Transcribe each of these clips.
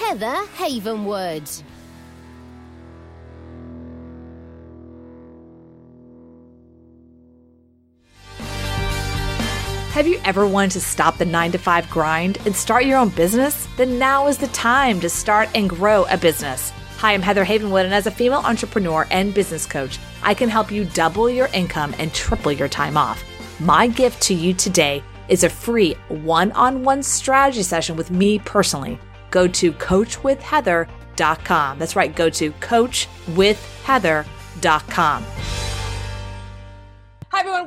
Heather Havenwood. Have you ever wanted to stop the 9 to 5 grind and start your own business? Then now is the time to start and grow a business. Hi, I'm Heather Havenwood, and as a female entrepreneur and business coach, I can help you double your income and triple your time off. My gift to you today is a free one on one strategy session with me personally. Go to coachwithheather.com. That's right, go to coachwithheather.com.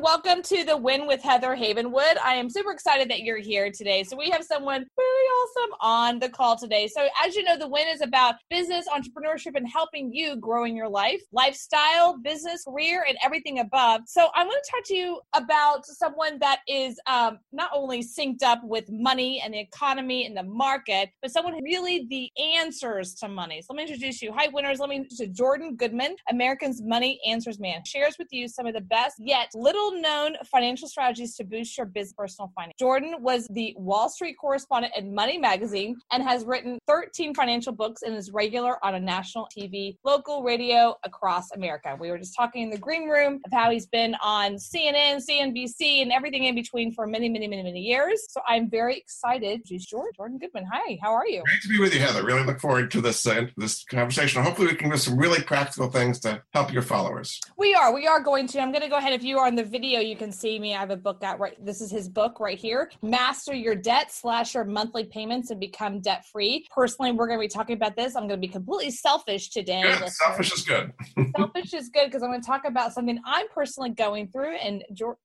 Welcome to the Win with Heather Havenwood. I am super excited that you're here today. So, we have someone really awesome on the call today. So, as you know, the Win is about business, entrepreneurship, and helping you growing your life, lifestyle, business, career, and everything above. So, I'm going to talk to you about someone that is um, not only synced up with money and the economy and the market, but someone who really the answers to money. So, let me introduce you. Hi, winners. Let me introduce Jordan Goodman, American's Money Answers Man, shares with you some of the best yet little known financial strategies to boost your business personal finance. Jordan was the Wall Street correspondent at Money Magazine and has written 13 financial books and is regular on a national TV, local radio across America. We were just talking in the green room of how he's been on CNN, CNBC, and everything in between for many, many, many, many years. So I'm very excited. George, Jordan Goodman. Hi, how are you? Great to be with you, Heather. Really look forward to this uh, this conversation. Hopefully, we can do some really practical things to help your followers. We are. We are going to. I'm going to go ahead. If you are on the video, you can see me. I have a book out right. This is his book right here. Master your debt, slash your monthly payments, and become debt free. Personally, we're going to be talking about this. I'm going to be completely selfish today. Good. Selfish is good. selfish is good because I'm going to talk about something I'm personally going through, and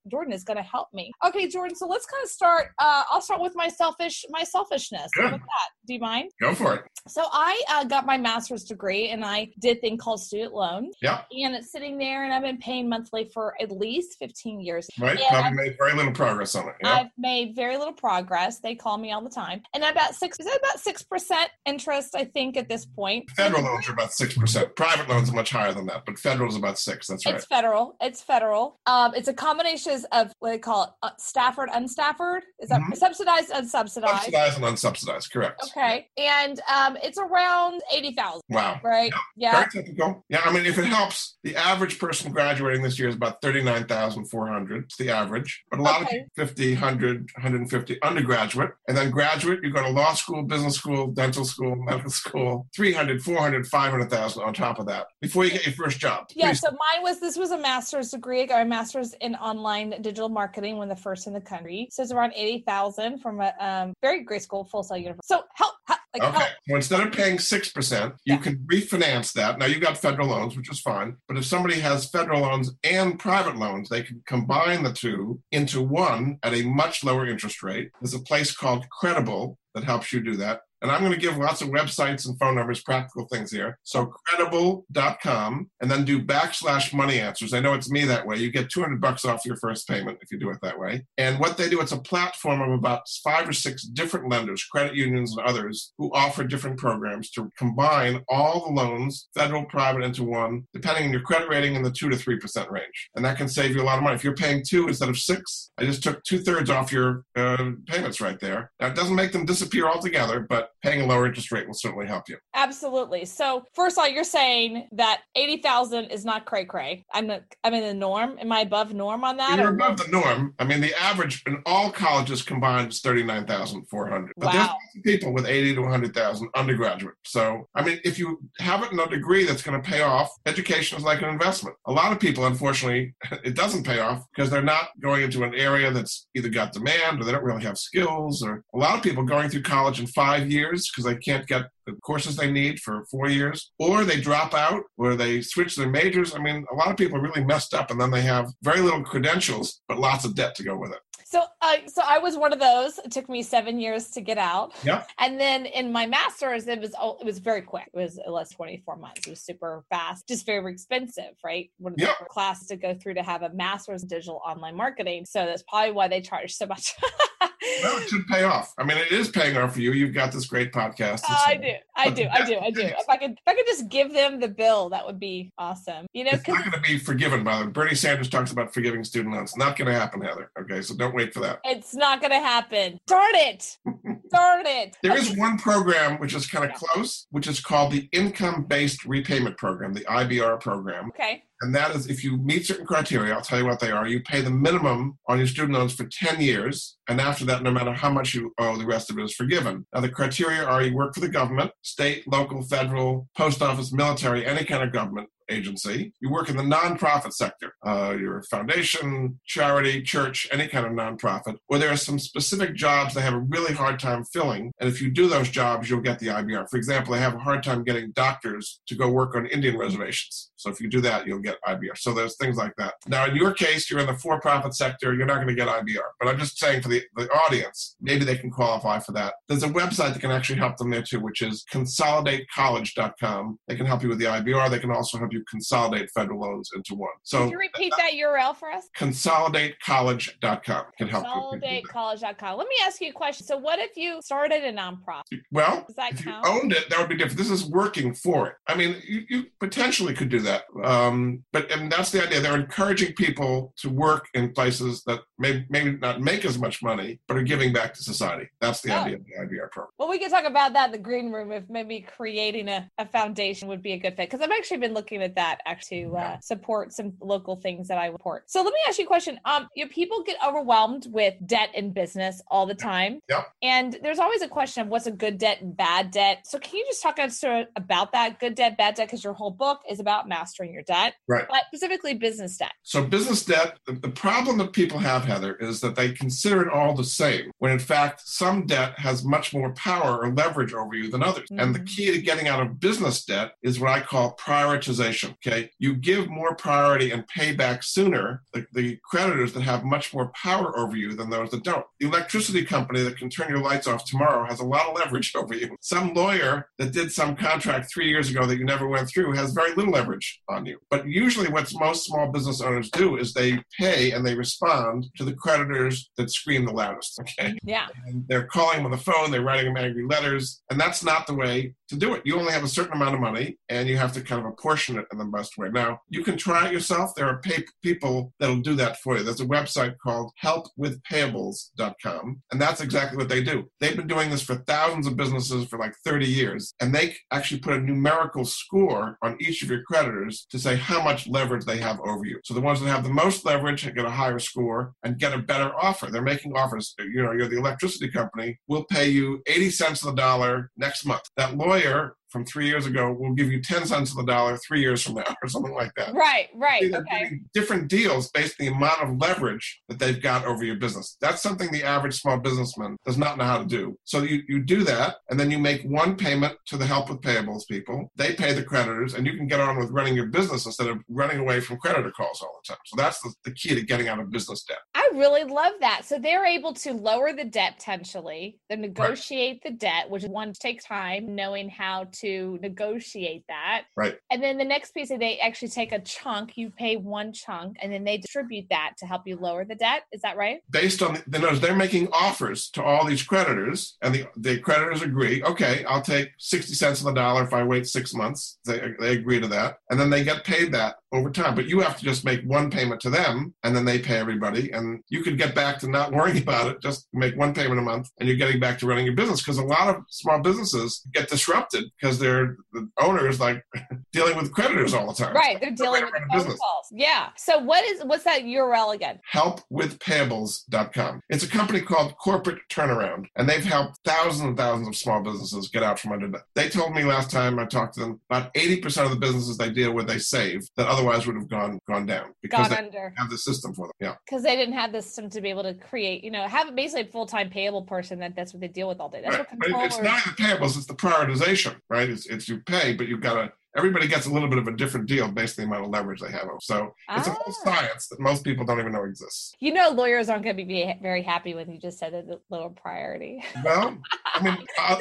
Jordan is going to help me. Okay, Jordan. So let's kind of start. Uh, I'll start with my selfish, my selfishness. Good. How about that? Do you mind? Go for it. So I uh, got my master's degree, and I did thing called student loan. Yeah. And it's sitting there, and I've been paying monthly for at least 15 years. Right. And I've, made very little progress on it. Yeah. I've made very little progress. They call me all the time, and about six. Is that about six percent interest? I think at this point. Federal loans are about six percent. Private loans are much higher than that, but federal is about six. That's right. It's federal. It's federal. Um, it's a combination of what they call it, uh, Stafford, unstafford. Is that Mhm. subsidized, unsubsidized? Subsidized and unsubsidized, correct. Okay, and um, it's around eighty thousand. Wow. Right? Yeah. Very typical. Yeah, I mean, if it helps, the average person graduating this year is about 39,400. It's the average. But a lot Okay. of people, 50, 100, 150 undergraduate. And then graduate, you go to law school, business school, dental school, medical school, 300, 400, 500,000 on top of that before you get your first job. Yeah, Pretty so mine was this was a master's degree. I got my master's in online digital marketing, one of the first in the country. So it's around eighty thousand from a um, very great school, Full Sail University. So help like Okay. help. So instead of paying 6%, you Yeah. can refinance that. Now you've got federal loans, which is fine. But if somebody has federal loans and private loans, they can combine the two into one at a much lower interest rate. There's a place called Credible that helps you do that. And I'm going to give lots of websites and phone numbers, practical things here. So credible.com and then do backslash money answers. I know it's me that way. You get 200 bucks off your first payment if you do it that way. And what they do, it's a platform of about five or six different lenders, credit unions and others who offer different programs to combine all the loans, federal, private into one, depending on your credit rating in the two to 3% range. And that can save you a lot of money. If you're paying two instead of six, I just took two thirds off your uh, payments right there. Now, it doesn't make them disappear altogether, but paying a lower interest rate will certainly help you. Absolutely. So first of all, you're saying that eighty thousand is not cray cray. I'm not, I'm in the norm. Am I above norm on that? You're or- above the norm. I mean, the average in all colleges combined is thirty nine thousand four hundred. But there's Wow. of people with eighty to one hundred thousand undergraduate. So I mean, if you have it in a degree that's going to pay off, education is like an investment. A lot of people, unfortunately, it doesn't pay off because they're not going into an area that's either got demand or they don't really have skills. Or a lot of people going through college in five years because they can't get the courses they need for four years, or they drop out, or they switch their majors. I mean, a lot of people are really messed up, and then they have very little credentials, but lots of debt to go with it. So, uh, so I was one of those. It took me seven years to get out. Yeah. And then in my master's, it was it was very quick. It was less twenty four months. It was super fast, just very expensive, right? One of the Yeah. classes to go through to have a master's in digital online marketing. So that's probably why they charge so much. Well, it should pay off. I mean, it is paying off for you. You've got this great podcast. Oh, and I do, I do, I do, I do. If I could, if I could just give them the bill, that would be awesome. You know, it's not going to be forgiven, by the way. Bernie Sanders talks about forgiving student loans. Not going to happen, Heather. Okay, so don't wait for that. it's not going to happen. Darn it! Darn it! There is one program which is kind of close, which is called the Income Based Repayment Program, the IBR program. Okay. And that is if you meet certain criteria, I'll tell you what they are. You pay the minimum on your student loans for 10 years. And after that, no matter how much you owe, the rest of it is forgiven. Now, the criteria are you work for the government, state, local, federal, post office, military, any kind of government agency. You work in the nonprofit sector. Uh, you're foundation, charity, church, any kind of nonprofit, where there are some specific jobs they have a really hard time filling. And if you do those jobs, you'll get the IBR. For example, they have a hard time getting doctors to go work on Indian reservations. So if you do that, you'll get IBR. So there's things like that. Now, in your case, you're in the for-profit sector. You're not going to get IBR. But I'm just saying for the, the audience, maybe they can qualify for that. There's a website that can actually help them there too, which is consolidatecollege.com. They can help you with the IBR. They can also help you consolidate federal loans into one. So Could you repeat that URL for us? consolidatecollege.com can help you. ConsolidateCollege.com. Let me ask you a question. So, what if you started a nonprofit? Well, Does that if you count? owned it, that would be different. This is working for it. I mean, you, you potentially could do that, um, but and that's the idea. They're encouraging people to work in places that may maybe not make as much money, but are giving back to society. That's the Oh. idea of the IBR program. Well, we can talk about that in the green room if maybe creating a, a foundation would be a good fit. Because I've actually been looking at that actually to uh, support some local things that I support. So let me ask you a question. Um, you know, people get overwhelmed with debt in business all the time. Yep. And there's always a question of what's a good debt and bad debt. So can you just talk us about that good debt, bad debt? Because your whole book is about mastering your debt, Right. but specifically business debt. So business debt, the, problem that people have, Heather, is that they consider it all the same, when in fact some debt has much more power or leverage over you than others. And the Mhm. key to getting out of business debt is what I call prioritization. Okay. You give more priority and pay back sooner the, the creditors that have much more power over you than those that don't. The electricity company that can turn your lights off tomorrow has a lot of leverage over you. Some lawyer that did some contract three years ago that you never went through has very little leverage on you. But usually, what most small business owners do is they pay and they respond to the creditors that scream the loudest. Okay. Yeah. And they're calling them on the phone, they're writing them angry letters, and that's not the way to do it. You only have a certain amount of money, and you have to kind of apportion it in the best way. Now, you can try it yourself. There are pay- people that'll do that for you. There's a website called helpwithpayables.com, and that's exactly what they do. They've been doing this for thousands of businesses for like 30 years, and they actually put a numerical score on each of your creditors to say how much leverage they have over you. So the ones that have the most leverage get a higher score and get a better offer. They're making offers. You know, you're the electricity company. We'll pay you 80 cents on the dollar next month. That lawyer from three years ago will give you 10 cents on the dollar three years from now or something like that. Right. Right. They're Okay. different deals based on the amount of leverage that they've got over your business. That's something the average small businessman does not know how to do. So you, you do that, and then you make one payment to the help with payables people. They pay the creditors, and you can get on with running your business instead of running away from creditor calls all the time. So that's the, the key to getting out of business debt. I really love that. So they're able to lower the debt potentially, then negotiate the debt, which one takes time, knowing how to negotiate that. Right. And then the next piece, is they actually take a chunk. You pay one chunk, and then they distribute that to help you lower the debt. Is that right? Based on the notice, they're making offers to all these creditors, and the, the creditors agree. Okay, I'll take sixty cents on the dollar if I wait six months. They they agree to that, and then they get paid that over time. But you have to just make one payment to them, and then they pay everybody, and you could get back to not worrying about it. Just make one payment a month, and you're getting back to running your business. Because a lot of small businesses get disrupted because they're the owners like dealing with creditors all the time. Right, they're dealing with the phone calls. Yeah. So what is what's that URL again? Helpwithpayables.com. It's a company called Corporate Turnaround, and they've helped thousands and thousands of small businesses get out from under. They told me last time I talked to them about 80% of the businesses they deal with they save that otherwise would have gone gone down because Gone they under. have the system for them. Yeah. Because they didn't have the system to be able to create, you know, have basically a full time payable person that that's what they deal with all day. That's Right. what But it's not the payables, it's the prioritization, right? It's, it's you pay, but you've got to, everybody gets a little bit of a different deal based on the amount of leverage they have. So it's a whole Ah. science that most people don't even know exists. You know, lawyers aren't going to be very happy when you just said a lower priority. Well, I mean,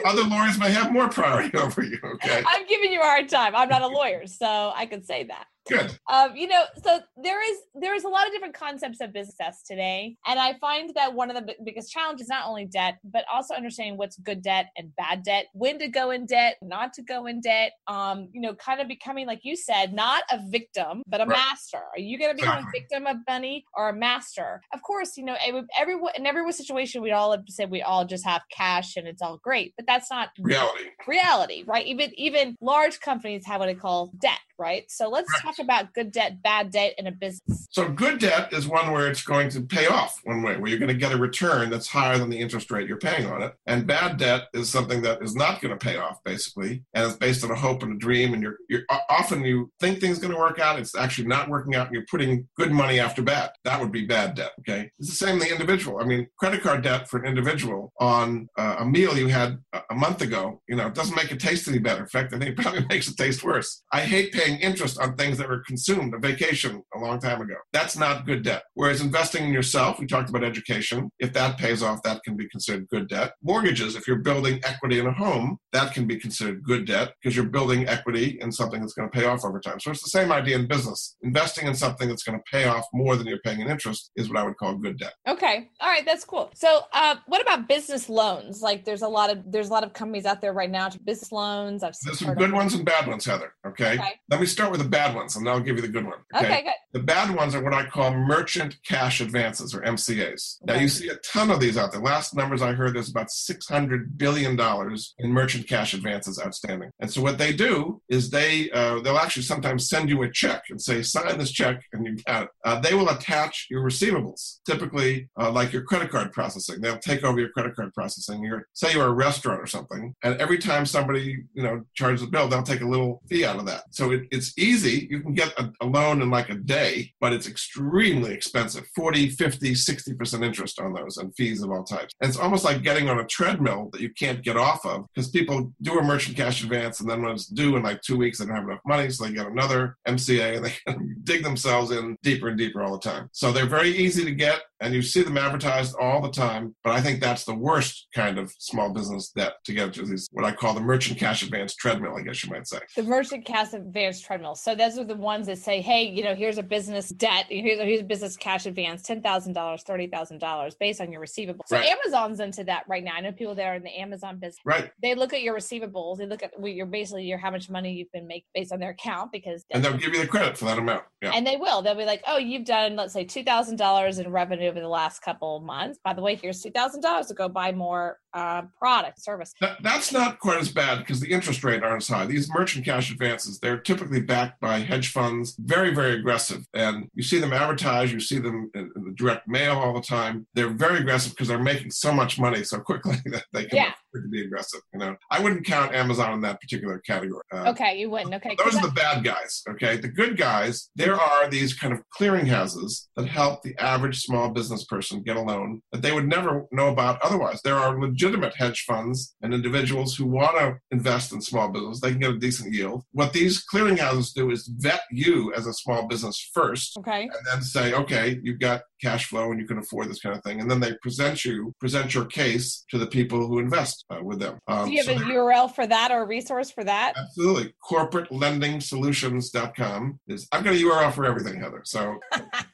other lawyers may have more priority over you, okay? I'm giving you a hard time. I'm not a lawyer, so I can say that. Good. Um, you know, so there is there is a lot of different concepts of business today, and I find that one of the bi- biggest challenges is not only debt, but also understanding what's good debt and bad debt, when to go in debt, not to go in debt. Um, you know, kind of becoming like you said, not a victim, but a Right. master. Are you going to become a victim of money or a master? Of course, you know, everyone in every situation, we all have to say we all just have cash and it's all great, but that's not Reality. reality, right? Even even large companies have what I call debt, right? So let's Right. talk about good debt, bad debt in a business. So good debt is one where it's going to pay off one way, where you're going to get a return that's higher than the interest rate you're paying on it. And bad debt is something that is not going to pay off, basically, and it's based on a hope and a dream. And you're, you're often you think things going to work out, it's actually not working out, and you're putting good money after bad. That would be bad debt. Okay, it's the same the individual. I mean, credit card debt for an individual on uh, a meal you had a a month ago, you know, it doesn't make it taste any better. In fact, I think it probably makes it taste worse. I hate paying interest on things that were consumed, a vacation a long time ago. That's not good debt. Whereas investing in yourself, we talked about education. If that pays off, that can be considered good debt. Mortgages, if you're building equity in a home, that can be considered good debt because you're building equity in something that's going to pay off over time. So it's the same idea in business. Investing in something that's going to pay off more than you're paying in interest is what I would call good debt. Okay, all right, that's cool. So, uh, what about business loans? Like, there's a lot of there's a lot of companies out there right now to business loans. I've There's some good ones and bad ones, Heather. Okay? Okay. Let me start with the bad ones, and then I'll give you the good one. Okay, good. The bad ones are what I call merchant cash advances or MCAs. Now you see a ton of these out there. Last numbers I heard, there's about six hundred billion dollars in merchant cash advances outstanding. And so what they do is they uh, they'll actually sometimes send you a check and say sign this check and you got it. Uh, they will attach your receivables, typically uh, like your credit card processing. They'll take over your credit card processing. You're say you're a restaurant or something, and every time somebody you know charges a bill, they'll take a little fee out of that. So it, it's easy. You can get a, a loan in like a day, but it's extremely expensive 40, 50, 60% interest on those and fees of all types. And it's almost like getting on a treadmill that you can't get off of because people do a merchant cash advance and then when it's due in like two weeks, they don't have enough money. So they get another MCA and they dig themselves in deeper and deeper all the time. So they're very easy to get and you see them advertised all the time. But I think that's the worst kind of small business debt to get to these, what I call the merchant cash advance treadmill, I guess you might say. The merchant cash advance treadmill. So those are the ones that say, "Hey, you know, here's a business debt. Here's a, here's a business cash advance, ten thousand dollars, thirty thousand dollars, based on your receivables." So Right. Amazon's into that right now. I know people that are in the Amazon business. Right. They look at your receivables. They look at what your basically your how much money you've been making based on their account because And they'll give you the credit for that amount. Yeah. and they will. They'll be like, "Oh, you've done let's say two thousand dollars in revenue over the last couple of months. By the way, here's two thousand dollars to go buy more uh, product service." That, that's not quite as bad because the interest rate aren't as high. These merchant cash advances, they're typically backed by hedge funds, very, very aggressive. And you see them advertised, you see them in, in the direct mail all the time. They're very aggressive because they're making so much money so quickly that they can Yeah. To be aggressive. You know, I wouldn't count Amazon in that particular category. Uh, Okay, you wouldn't. Okay, those are the bad guys, okay? The good guys, there are these kind of clearinghouses that help the average small business person get a loan that they would never know about otherwise. There are legitimate hedge funds and individuals who want to invest in small business. They can get a decent yield. What these clearinghouses do is vet you as a small business first okay. and then say, okay, you've got cash flow and you can afford this kind of thing. And then they present you, present your case to the people who invest. Uh, with them. Do Um, you have so a URL for that or a resource for that? Absolutely. CorporateLendingSolutions.com is, I've got a URL for everything, Heather. So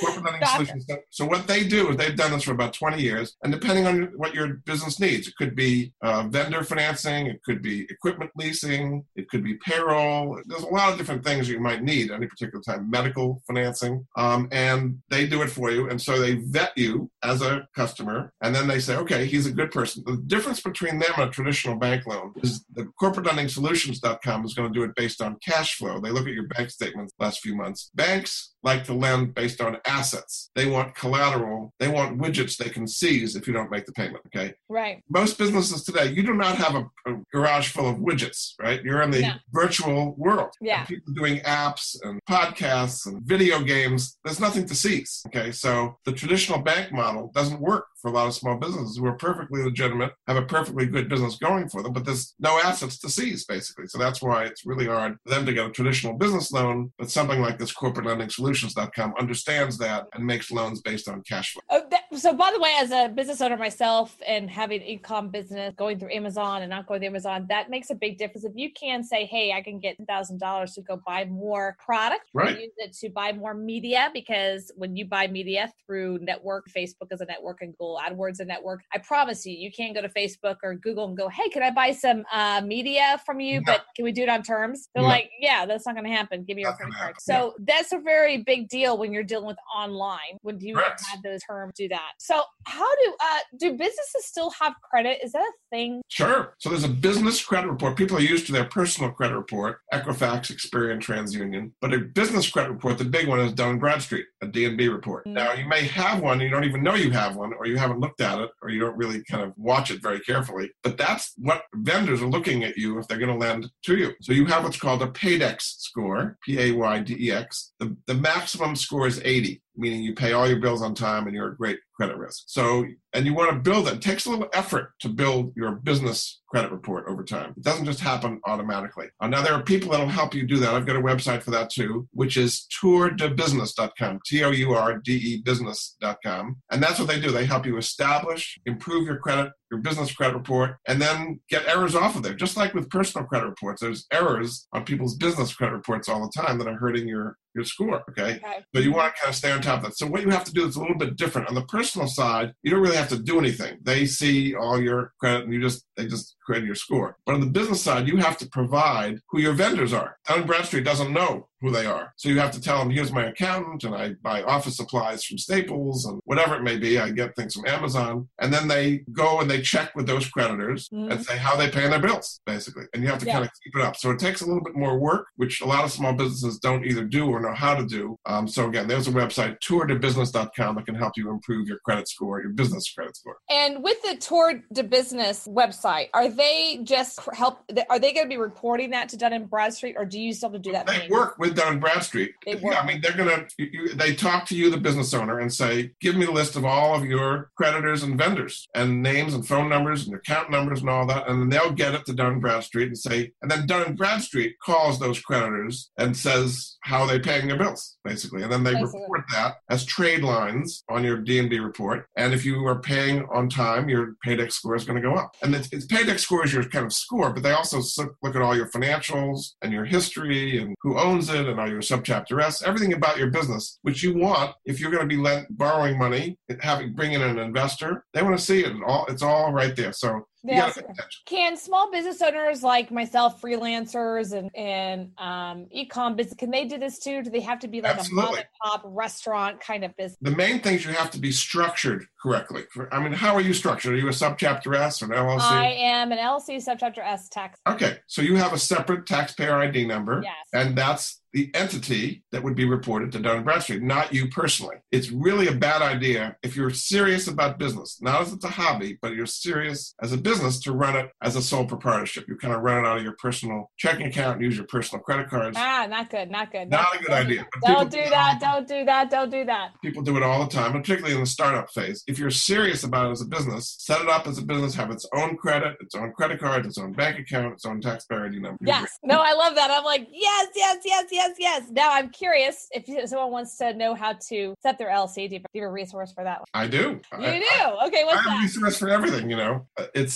corporate lending solutions. So what they do is they've done this for about 20 years, and depending on what your business needs, it could be uh, vendor financing, it could be equipment leasing, it could be payroll. There's a lot of different things you might need at any particular time. Medical financing, um, and they do it for you. And so they vet you as a customer, and then they say, okay, he's a good person. The difference between them and a traditional bank loan is the corporate lending solutions.com is going to do it based on cash flow. They look at your bank statements last few months. Banks like to lend based on assets. They want collateral. They want widgets they can seize if you don't make the payment. Okay. Right. Most businesses today, you do not have a, a garage full of widgets, right? You're in the No. virtual world. Yeah. And people doing apps and podcasts and video games. There's nothing to seize. Okay. So the traditional bank model doesn't work for a lot of small businesses who are perfectly legitimate, have a perfectly good business going for them, but there's no assets to seize, basically. So that's why it's really hard for them to get a traditional business loan, but something like this corporate lending solutions.com understands that and makes loans based on cash flow. Oh, that, so by the way, as a business owner myself and having an e-com business going through Amazon and not going through Amazon, that makes a big difference. If you can say, "Hey, I can get thousand dollars to go buy more product, Right. use it to buy more media," because when you buy media through network, Facebook is a network, and Google AdWords is a network. I promise you, you can't go to Facebook or Google and go, "Hey, can I buy some uh, media from you? No. But can we do it on terms?" They're No. like, "Yeah, that's not going to happen. Give me your credit card." So that's a very big deal when you're dealing with online. When you Correct. have those terms do that. So how do uh do businesses still have credit? Is that a thing? Sure. So there's a business credit report. People are used to their personal credit report, Equifax, Experian, TransUnion. But a business credit report, the big one is Dun Bradstreet, a D&B report. Mm. Now, you may have one, you don't even know you have one, or you haven't looked at it, or you don't really kind of watch it very carefully. But that's what vendors are looking at you if they're going to lend to you. So you have what's called a Paydex score, P-A-Y-D-E-X. The, the maximum score is 80 meaning you pay all your bills on time and you're at great credit risk. So, and you want to build it. It takes a little effort to build your business credit report over time. It doesn't just happen automatically. Uh, now, there are people that'll help you do that. I've got a website for that too, which is tourdebusiness.com, T O U R D E business.com. And that's what they do. They help you establish, improve your credit, your business credit report, and then get errors off of there. Just like with personal credit reports, there's errors on people's business credit reports all the time that are hurting your, your score. Okay. Okay. But you want to kind of stay on top of that. So what you have to do is a little bit different. On the personal side, you don't really have to do anything. They see all your credit and you just they just create your score. But on the business side, you have to provide who your vendors are. Dun Bradstreet doesn't know who they are. So you have to tell them, here's my accountant, and I buy office supplies from Staples and whatever it may be. I get things from Amazon. And then they go and they check with those creditors Mhm. and say how they paying their bills, basically. And you have to Yeah. kind of keep it up. So it takes a little bit more work, which a lot of small businesses don't either do or know how to do. Um, so again, there's a website, tourdebusiness.com, that can help you improve your credit score, your business credit score. And with the Tour de Business website, are they just help? Are they going to be reporting that to Dun and Bradstreet, or do you still have to do that? They manually? work with And Bradstreet. Yeah. I mean, they're gonna. You, you, they talk to you, the business owner, and say, "Give me a list of all of your creditors and vendors, and names and phone numbers and account numbers and all that." And then they'll get it to Dun Bradstreet and say, and then Dun Bradstreet calls those creditors and says how are they paying their bills, basically, and then they Basically. report that as trade lines on your D and B report. And if you are paying on time, your Paydex score is going to go up. And it's, it's Paydex score is your kind of score, but they also look at all your financials and your history and who owns it and are you a subchapter S, everything about your business, which you want if you're going to be lent, borrowing money, having bring in an investor. They want to see it, all it's all right there. So Yeah, got to pay attention. Can small business owners like myself, freelancers and and um, e-com business, can they do this too? Do they have to be like a mom and pop restaurant kind of business? The main things you have to be structured correctly. I mean, how are you structured? Are you a subchapter S or an LLC? I am an LLC subchapter S tax. Okay, so you have a separate taxpayer ID number, Yes. and that's the entity that would be reported to Dun Bradstreet, not you personally. It's really a bad idea if you're serious about business, not as it's a hobby, but you're serious as a business to run it as a sole proprietorship. You kind of run it out of your personal checking account and use your personal credit cards. Ah, not good, not good. Not a good idea. Don't do that. Don't do that. Don't do that. People do it all the time, particularly in the startup phase. If you're serious about it as a business, set it up as a business, have its own credit, its own credit card, its own bank account, its own taxpayer ID number. Yes. No, I love that. I'm like, yes, yes, yes, yes, yes. Now I'm curious if someone wants to know how to set their LLC. Do you have a resource for that one? I do. You I- do. Okay, I what's have that? resource for everything, you know. It's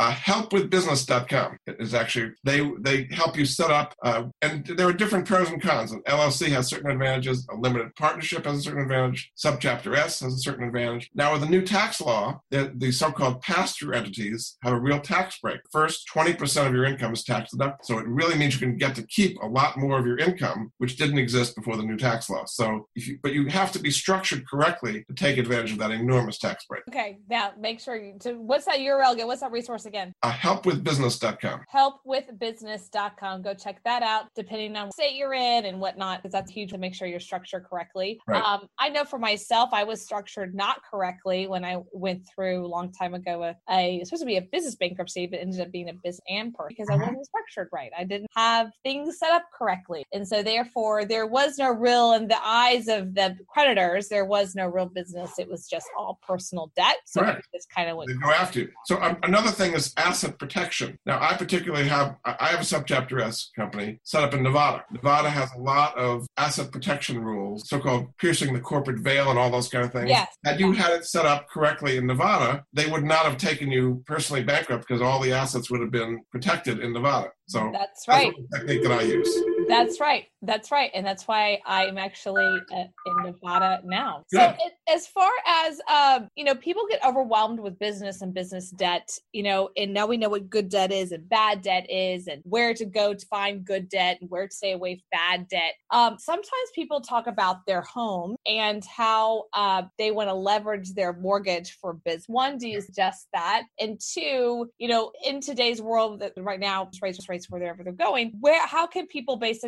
Uh, helpwithbusiness.com is actually they they help you set up, uh, and there are different pros and cons. An LLC has certain advantages. A limited partnership has a certain advantage. Subchapter S has a certain advantage. Now, with the new tax law, the, the so-called pass-through entities have a real tax break. First, 20% of your income is tax deductible, so it really means you can get to keep a lot more of your income, which didn't exist before the new tax law. So, you, but you have to be structured correctly to take advantage of that enormous tax break. Okay, now make sure you. So, what's that URL again? What's that resource? Uh, helpwithbusiness.com. Helpwithbusiness.com. Go check that out. Depending on what state you're in and whatnot, because that's huge to make sure you're structured correctly. Right. Um, I know for myself, I was structured not correctly when I went through a long time ago a, a supposed to be a business bankruptcy, but ended up being a business and person because I Mhm. wasn't structured right. I didn't have things set up correctly, and so therefore there was no real in the eyes of the creditors. There was no real business. It was just all personal debt. So just kind of went. They go after you. So um, another thing is asset protection. Now, I particularly have I have a subchapter S company set up in Nevada. Nevada has a lot of asset protection rules, so-called piercing the corporate veil and all those kind of things. Yes. Had you had it set up correctly in Nevada, they would not have taken you personally bankrupt because all the assets would have been protected in Nevada. So That's right. that's the technique that I use. That's right. That's right. And that's why I'm actually uh, in Nevada now. So, it, as far as, um, you know, people get overwhelmed with business and business debt, you know, and now we know what good debt is and bad debt is and where to go to find good debt and where to stay away from bad debt. Um, sometimes people talk about their home and how uh, they want to leverage their mortgage for business. One, do you suggest that? And two, you know, in today's world that right now, rates rates wherever they're going, where how can people basically,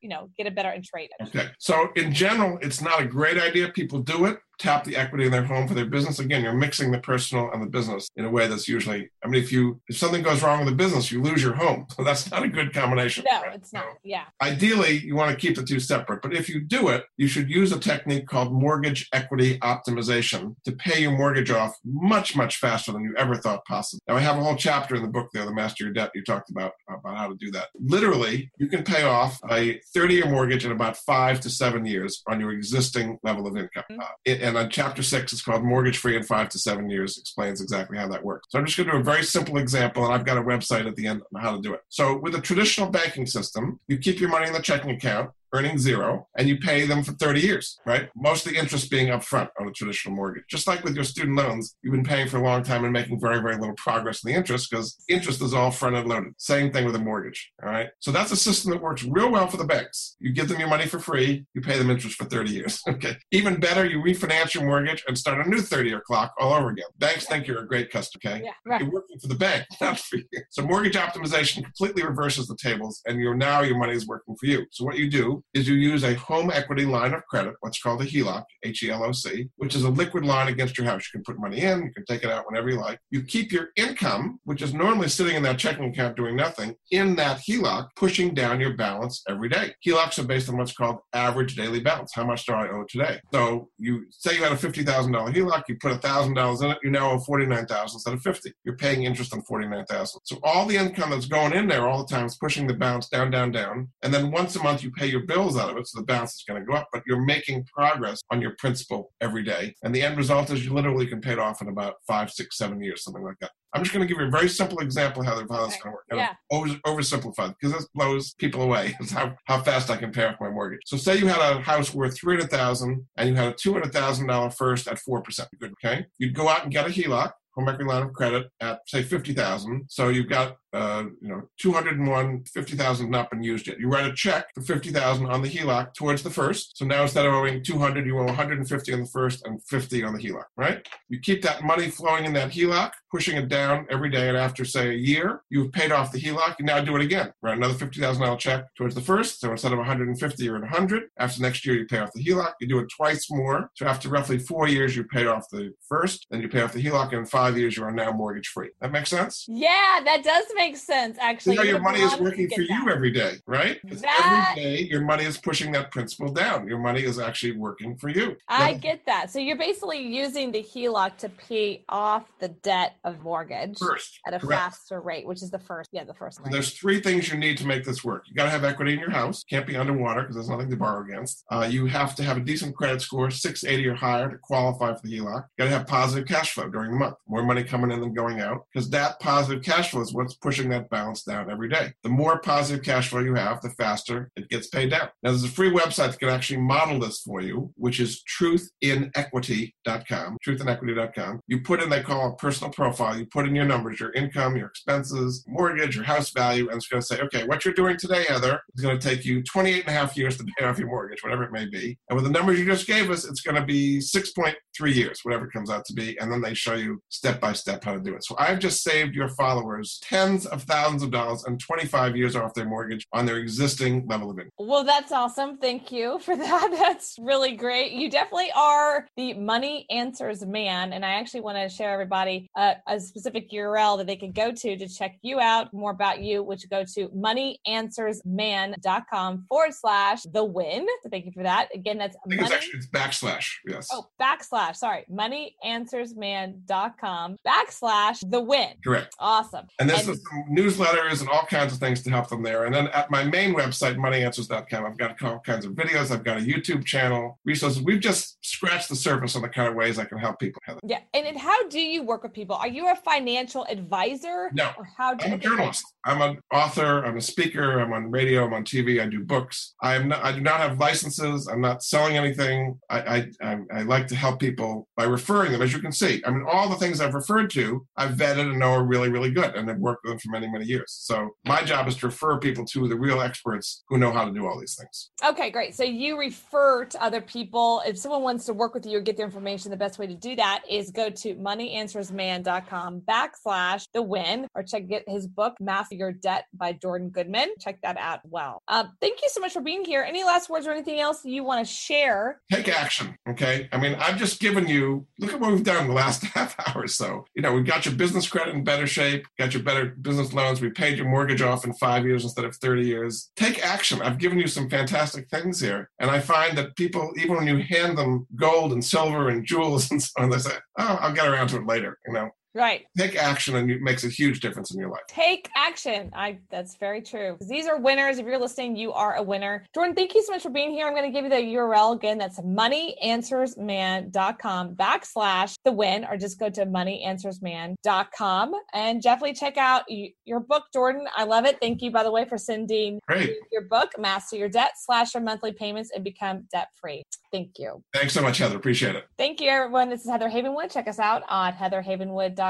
you know, get a better interest rate? Okay. So in general, it's not a great idea. People do it. Tap the equity in their home for their business. Again, you're mixing the personal and the business in a way that's usually. I mean, if you if something goes wrong with the business, you lose your home. So that's not a good combination. No, right? it's not. So Yeah. Ideally, you want to keep the two separate. But if you do it, you should use a technique called mortgage equity optimization to pay your mortgage off much much faster than you ever thought possible. Now, I have a whole chapter in the book there, the Master Your Debt. You talked about about how to do that. Literally, you can pay off a 30-year mortgage in about five to seven years on your existing level of income. Uh, it- and on chapter six, it's called Mortgage Free in Five to Seven Years. Explains exactly how that works. So I'm just going to do a very simple example, and I've got a website at the end on how to do it. So with a traditional banking system, you keep your money in the checking account. Earning zero, and you pay them for 30 years, right? Most of the interest being upfront on a traditional mortgage. Just like with your student loans, you've been paying for a long time and making very, very little progress in the interest because interest is all front end loaded. Same thing with a mortgage, all right? So that's a system that works real well for the banks. You give them your money for free, you pay them interest for 30 years, okay? Even better, you refinance your mortgage and start a new 30 year clock all over again. Banks think you're a great customer, okay? Yeah. Right. You're working for the bank, not for you. So mortgage optimization completely reverses the tables, and you're now your money is working for you. So what you do is you use a home equity line of credit, what's called a HELOC, H-E-L-O-C, which is a liquid line against your house. You can put money in, you can take it out whenever you like. You keep your income, which is normally sitting in that checking account doing nothing, in that HELOC, pushing down your balance every day. HELOCs are based on what's called average daily balance. How much do I owe today? So you say you had a fifty thousand dollar HELOC, you put thousand dollars in it, you now owe $49,000 instead of fifty. You're paying interest on $49,000. So all the income that's going in there all the time is pushing the balance down, down, down. And then once a month you pay your bills out of it, so the balance is going to go up, but you're making progress on your principal every day. And the end result is you literally can pay it off in about five, six, seven years, something like that. I'm just going to give you a very simple example of how, the that's Okay. going to work. Yeah. over, oversimplified because this blows people away. It's how, how fast I can pay off my mortgage. So say you had a house worth 300000 and you had a $200,000 first at 4%. Good, okay? You'd go out and get a HELOC home equity line of credit at say 50,000. So you've got uh, you know 201 50,000 not been used yet. You write a check for 50,000 on the HELOC towards the first. So now instead of owing 200, you owe 150 on the first and 50 on the HELOC, right? You keep that money flowing in that HELOC, pushing it down every day and after say a year, you've paid off the HELOC, you now do it again. Write another $50,000 check towards the first. So instead of 150, you're at 100. After next year, you pay off the HELOC. You do it twice more. So after roughly four years, you pay off the first, then you pay off the HELOC, and in five years, you are now mortgage free. That makes sense? Yeah, that does make sense, actually. You know, your money is working for you every day, right? That- every day your money is pushing that principal down. Your money is actually working for you. I Now, get that. So you're basically using the HELOC to pay off the debt of mortgage first at a correct. faster rate, which is the first. Yeah, the first. So There's three things you need to make this work. You got to have equity in your house. Can't be underwater because there's nothing to borrow against. Uh, you have to have a decent credit score, 680 or higher, to qualify for the HELOC. You got to have positive cash flow during the month. More money coming in than going out because that positive cash flow is what's pushing that balance down every day. The more positive cash flow you have, the faster it gets paid down. Now, there's a free website that can actually model this for you, which is truthinequity.com. Truthinequity.com. You put in, they call a personal profile. You put in your numbers, your income, your expenses, mortgage, your house value, and it's going to say, okay, what you're doing today, Heather, is going to take you 28 and a half years to pay off your mortgage, whatever it may be. And with the numbers you just gave us, it's going to be 6.3 years, whatever it comes out to be. And then they show you step by step how to do it. So I've just saved your followers tens of thousands of dollars and 25 years off their mortgage on their existing level of income. Well, that's awesome. Thank you for that. That's really great. You definitely are the money answers man. And I actually want to share everybody uh, a specific URL that they can go to to check you out, more about you, which go to moneyanswersman.com forward slash the win. So thank you for that. Again, that's think it's money. actually it's backslash. Yes. Oh, backslash, sorry, moneyanswersman.com backslash the win. Correct. Awesome. And there's And- some newsletters and all kinds of things to help them there. And then at my main website, moneyanswers.com, I've got all kinds of videos. I've got a YouTube channel, resources. We've just scratched the surface on the kind of ways I can help people. Heather. Yeah. And, and how do you work with people? Are you a financial advisor? No. Or how do I'm a journalist. I'm an author. I'm a speaker. I'm on radio. I'm on TV. I do books. I am. Not, I do not have licenses. I'm not selling anything. I, I I I like to help people by referring them. As you can see, I mean, all the things I've referred to, I've vetted and know are really really good, and I've worked with them for many many years. So my job is to refer people to the real experts who know how to do all these things. Okay, great. So you refer to other people. If someone wants to work with you or get their information, the best way to do that is go to moneyanswersman.com backslash the win or check get his book, Master Your Debt by Jordan Goodman. Check that out. Well, um, thank you so much for being here. Any last words or anything else you want to share? Take action. Okay. I mean, I've just given you. Look at what we've done in the last half hour or so. You know, we've got your business credit in better shape. Got your better business loans. We paid your mortgage off in five years instead of thirty years. Take action. I've given you some fantastic things here, and I find that people, even when you hand them gold and silver and jewels and so on, they say, "Oh, I'll get around to it later." You know, Right. take action, and it makes a huge difference in your life. Take action. I that's very true. These are winners. If you're listening, you are a winner. Jordan, thank you so much for being here. I'm going to give you the URL again. That's moneyanswersman.com backslash the win, or just go to moneyanswersman.com and definitely check out your book, Jordan. I love it. Thank you, by the way, for sending Great. your book, Master Your Debt, slash your monthly payments and become debt free. Thank you. Thanks so much, Heather. Appreciate it. Thank you, everyone. This is Heather Havenwood. Check us out on heatherhavenwood.com.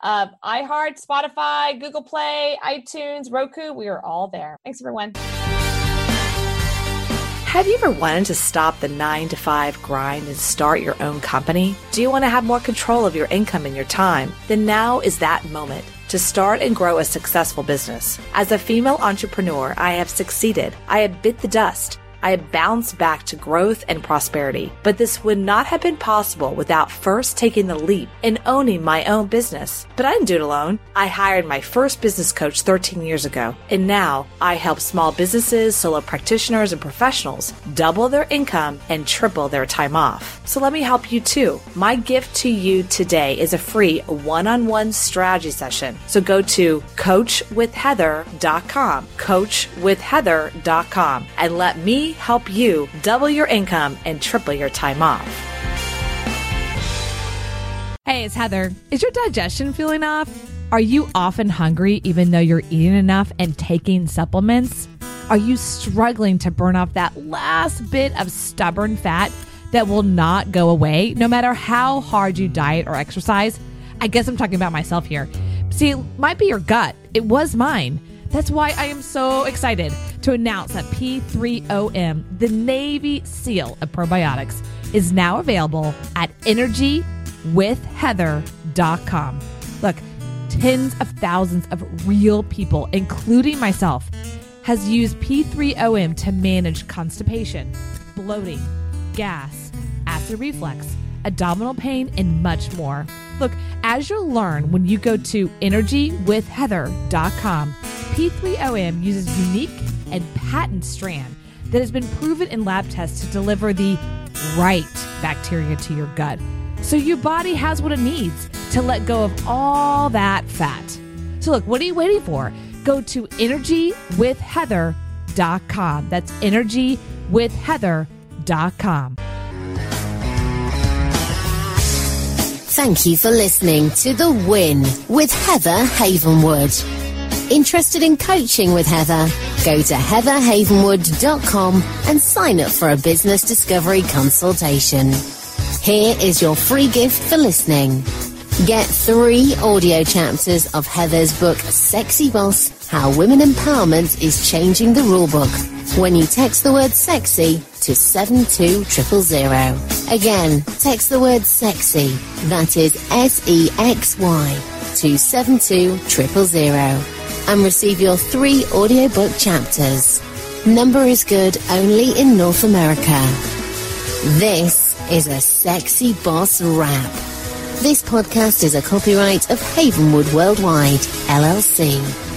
Uh, iHeart, Spotify, Google Play, iTunes, Roku. We are all there. Thanks, everyone. Have you ever wanted to stop the nine to five grind and start your own company? Do you want to have more control of your income and your time? Then now is that moment to start and grow a successful business. As a female entrepreneur, I have succeeded. I have bit the dust. I bounced back to growth and prosperity. But this would not have been possible without first taking the leap and owning my own business. But I didn't do it alone. I hired my first business coach 13 years ago. And now I help small businesses, solo practitioners, and professionals double their income and triple their time off. So let me help you too. My gift to you today is a free one on one strategy session. So go to coachwithheather.com, coachwithheather.com, and let me help you double your income and triple your time off. Hey, it's Heather. Is your digestion feeling off? Are you often hungry even though you're eating enough and taking supplements? Are you struggling to burn off that last bit of stubborn fat that will not go away no matter how hard you diet or exercise? I guess I'm talking about myself here. See, it might be your gut. It was mine. That's why I am so excited to announce that P3OM, the Navy SEAL of probiotics, is now available at energywithheather.com. Look, tens of thousands of real people, including myself, has used P3OM to manage constipation, bloating, gas, acid reflux, abdominal pain, and much more. Look, as you'll learn when you go to energywithheather.com, P3OM uses unique and patent strand that has been proven in lab tests to deliver the right bacteria to your gut. So your body has what it needs to let go of all that fat. So look, what are you waiting for? Go to energywithheather.com. That's energywithheather.com. Thank you for listening to The Win with Heather Havenwood. Interested in coaching with Heather? Go to heatherhavenwood.com and sign up for a business discovery consultation. Here is your free gift for listening. Get three audio chapters of Heather's book, Sexy Boss How Women Empowerment is Changing the Rulebook when you text the word sexy to 72000. Again, text the word sexy, that is S-E-X-Y, to 72000 and receive your three audiobook chapters. Number is good only in North America. This is a sexy boss rap. This podcast is a copyright of Havenwood Worldwide, LLC.